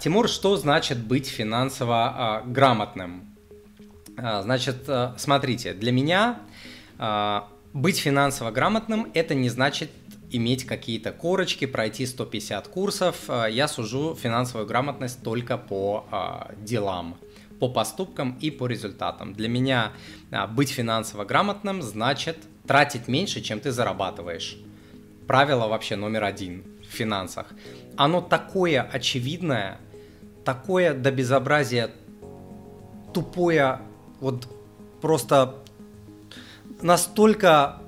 Тимур, что значит быть финансово э, грамотным? Э, значит, э, смотрите, для меня э, быть финансово грамотным это не значит иметь какие-то корочки, пройти 150 курсов. Я сужу финансовую грамотность только по э, делам, по поступкам и по результатам. Для меня э, быть финансово грамотным значит тратить меньше, чем ты зарабатываешь. Правило вообще номер один в финансах. Оно такое очевидное, такое до безобразия тупое, вот просто настолько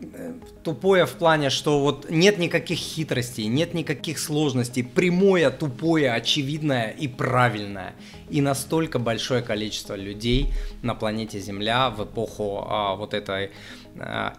э, тупое в плане, что вот нет никаких хитростей, нет никаких сложностей, прямое, тупое, очевидное и правильное. И настолько большое количество людей на планете Земля в эпоху а, вот этой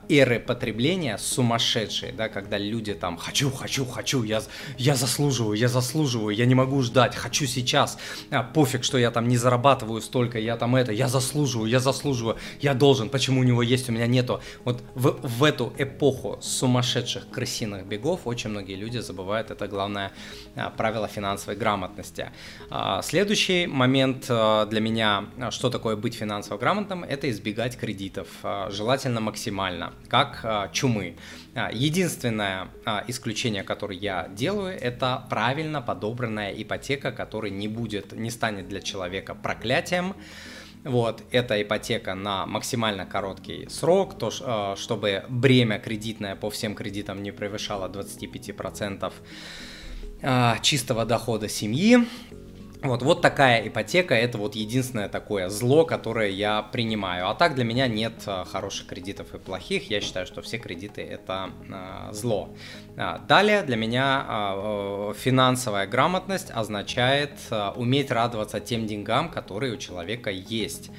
эры потребления сумасшедшие, да, когда люди там хочу, хочу, хочу, я, я заслуживаю, я заслуживаю, я не могу ждать, хочу сейчас, а, пофиг, что я там не зарабатываю столько, я там это, я заслуживаю, я заслуживаю, я должен, почему у него есть, у меня нету. Вот в, в эту эпоху сумасшедших крысиных бегов очень многие люди забывают это главное а, правило финансовой грамотности. А, следующий момент а, для меня, что такое быть финансово грамотным, это избегать кредитов, а, желательно максимально максимально, как а, чумы. А, единственное а, исключение, которое я делаю, это правильно подобранная ипотека, которая не будет, не станет для человека проклятием. Вот, это ипотека на максимально короткий срок, то, чтобы бремя кредитное по всем кредитам не превышало 25% чистого дохода семьи. Вот, вот такая ипотека, это вот единственное такое зло, которое я принимаю. А так для меня нет а, хороших кредитов и плохих. Я считаю, что все кредиты это э, зло. А, далее для меня э, финансовая грамотность означает э, уметь радоваться тем деньгам, которые у человека есть.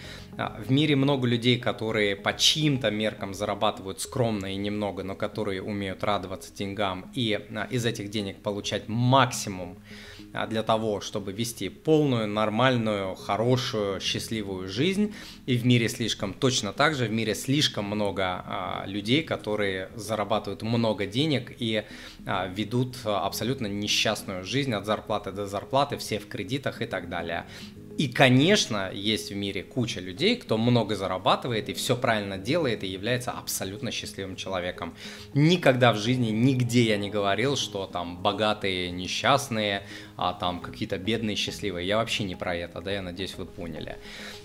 В мире много людей, которые по чьим-то меркам зарабатывают скромно и немного, но которые умеют радоваться деньгам и из этих денег получать максимум а, для того, чтобы вести полную, нормальную, хорошую, счастливую жизнь. И в мире слишком точно так же, в мире слишком много а, людей, которые зарабатывают много денег и а, ведут абсолютно несчастную жизнь от зарплаты до зарплаты, все в кредитах и так далее. И, конечно, есть в мире куча людей, кто много зарабатывает и все правильно делает и является абсолютно счастливым человеком. Никогда в жизни, нигде я не говорил, что там богатые несчастные, а там какие-то бедные счастливые. Я вообще не про это, да, я надеюсь, вы поняли.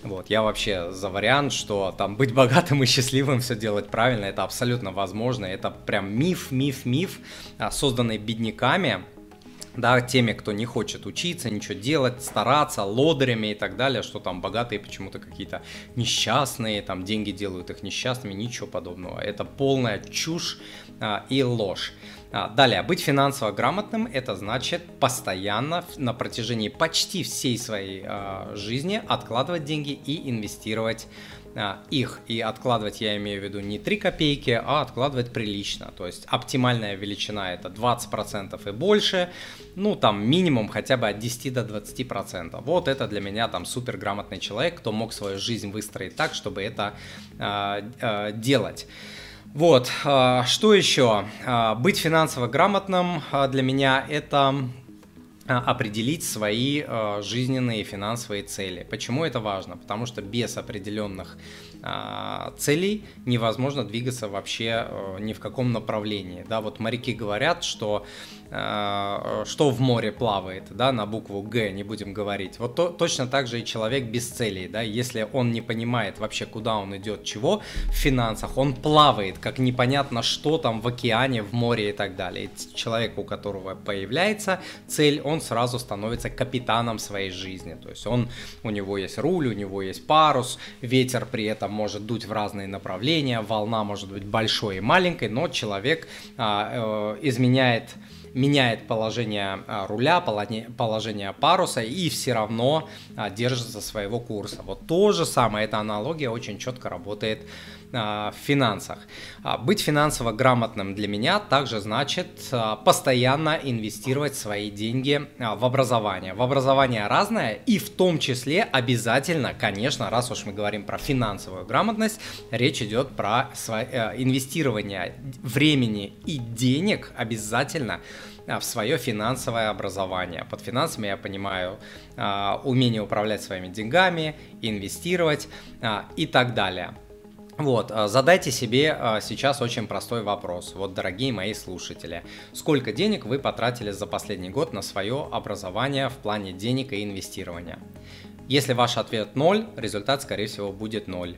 Вот, я вообще за вариант, что там быть богатым и счастливым, все делать правильно, это абсолютно возможно. Это прям миф, миф, миф, а, созданный бедняками, да, теми, кто не хочет учиться, ничего делать, стараться, лодырями и так далее, что там богатые почему-то какие-то несчастные, там деньги делают их несчастными, ничего подобного. Это полная чушь а, и ложь. А, далее, быть финансово грамотным – это значит постоянно на протяжении почти всей своей а, жизни откладывать деньги и инвестировать их. И откладывать я имею в виду не 3 копейки, а откладывать прилично. То есть оптимальная величина это 20% и больше. Ну, там минимум хотя бы от 10 до 20%. Вот это для меня там супер грамотный человек, кто мог свою жизнь выстроить так, чтобы это э, э, делать. Вот, что еще? Быть финансово грамотным для меня это определить свои э, жизненные финансовые цели. Почему это важно? Потому что без определенных э, целей невозможно двигаться вообще э, ни в каком направлении. Да, вот моряки говорят, что Э, что в море плавает, да, на букву Г, не будем говорить. Вот то, точно так же и человек без целей, да, если он не понимает вообще, куда он идет, чего в финансах, он плавает, как непонятно что там в океане, в море и так далее. И человек, у которого появляется цель, он сразу становится капитаном своей жизни, то есть он, у него есть руль, у него есть парус, ветер при этом может дуть в разные направления, волна может быть большой и маленькой, но человек а, э, изменяет меняет положение а, руля, положение паруса и все равно а, держится своего курса. Вот то же самое, эта аналогия очень четко работает в финансах. Быть финансово грамотным для меня также значит постоянно инвестировать свои деньги в образование. В образование разное и в том числе обязательно, конечно, раз уж мы говорим про финансовую грамотность, речь идет про э, инвестирование времени и денег обязательно в свое финансовое образование. Под финансами я понимаю умение управлять своими деньгами, инвестировать и так далее. Вот, задайте себе сейчас очень простой вопрос. Вот, дорогие мои слушатели, сколько денег вы потратили за последний год на свое образование в плане денег и инвестирования? Если ваш ответ 0, результат, скорее всего, будет 0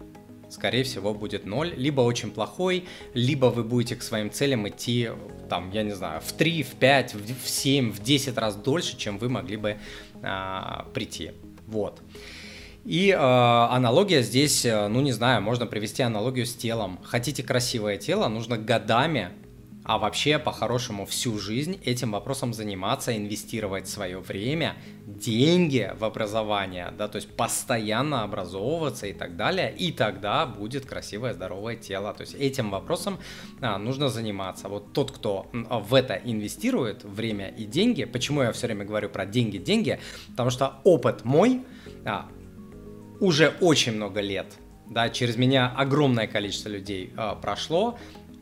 скорее всего, будет 0, либо очень плохой, либо вы будете к своим целям идти, там, я не знаю, в 3, в 5, в 7, в 10 раз дольше, чем вы могли бы а, прийти. Вот. И э, аналогия здесь, э, ну не знаю, можно привести аналогию с телом. Хотите красивое тело, нужно годами а вообще по-хорошему всю жизнь этим вопросом заниматься, инвестировать свое время, деньги в образование, да, то есть постоянно образовываться и так далее, и тогда будет красивое, здоровое тело. То есть этим вопросом а, нужно заниматься. Вот тот, кто в это инвестирует время и деньги, почему я все время говорю про деньги, деньги, потому что опыт мой а, уже очень много лет, да, через меня огромное количество людей а, прошло,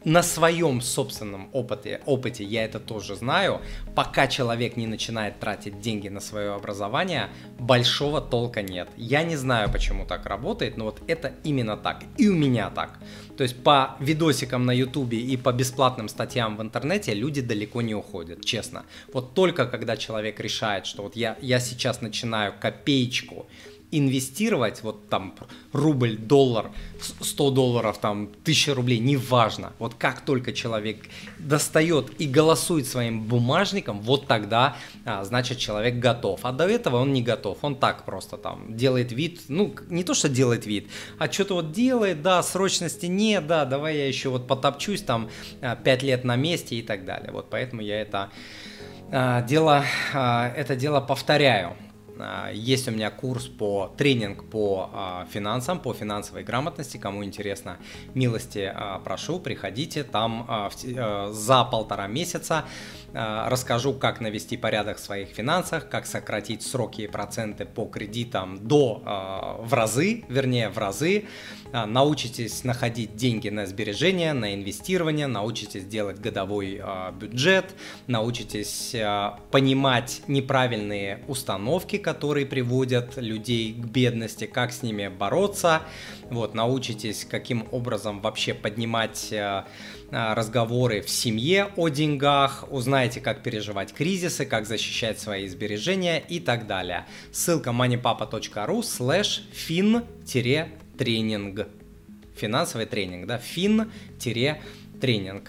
на своем собственном опыте, опыте я это тоже знаю, пока человек не начинает тратить деньги на свое образование, большого толка нет. Я не знаю, почему так работает, но вот это именно так. И у меня так. То есть по видосикам на ютубе и по бесплатным статьям в интернете люди далеко не уходят, честно. Вот только когда человек решает, что вот я, я сейчас начинаю копеечку инвестировать, вот там рубль, доллар, 100 долларов, там 1000 рублей, неважно. Вот как только человек достает и голосует своим бумажником, вот тогда, а, значит, человек готов. А до этого он не готов, он так просто там делает вид, ну, не то, что делает вид, а что-то вот делает, да, срочности нет, да, давай я еще вот потопчусь там 5 а, лет на месте и так далее. Вот поэтому я это а, дело, это дело повторяю. А, есть у меня курс по тренинг по а, финансам, по финансовой грамотности. Кому интересно, милости а, прошу, приходите. Там за полтора месяца расскажу, как навести порядок в своих финансах, как сократить сроки и проценты по кредитам до в разы, вернее в разы. Научитесь находить деньги на сбережения, на инвестирование, научитесь делать годовой бюджет, научитесь понимать неправильные установки, которые приводят людей к бедности, как с ними бороться. Вот, научитесь, каким образом вообще поднимать э, э, разговоры в семье о деньгах, узнаете, как переживать кризисы, как защищать свои сбережения и так далее. Ссылка moneypapa.ru slash fin-тренинг. Финансовый тренинг, да, fin-тренинг.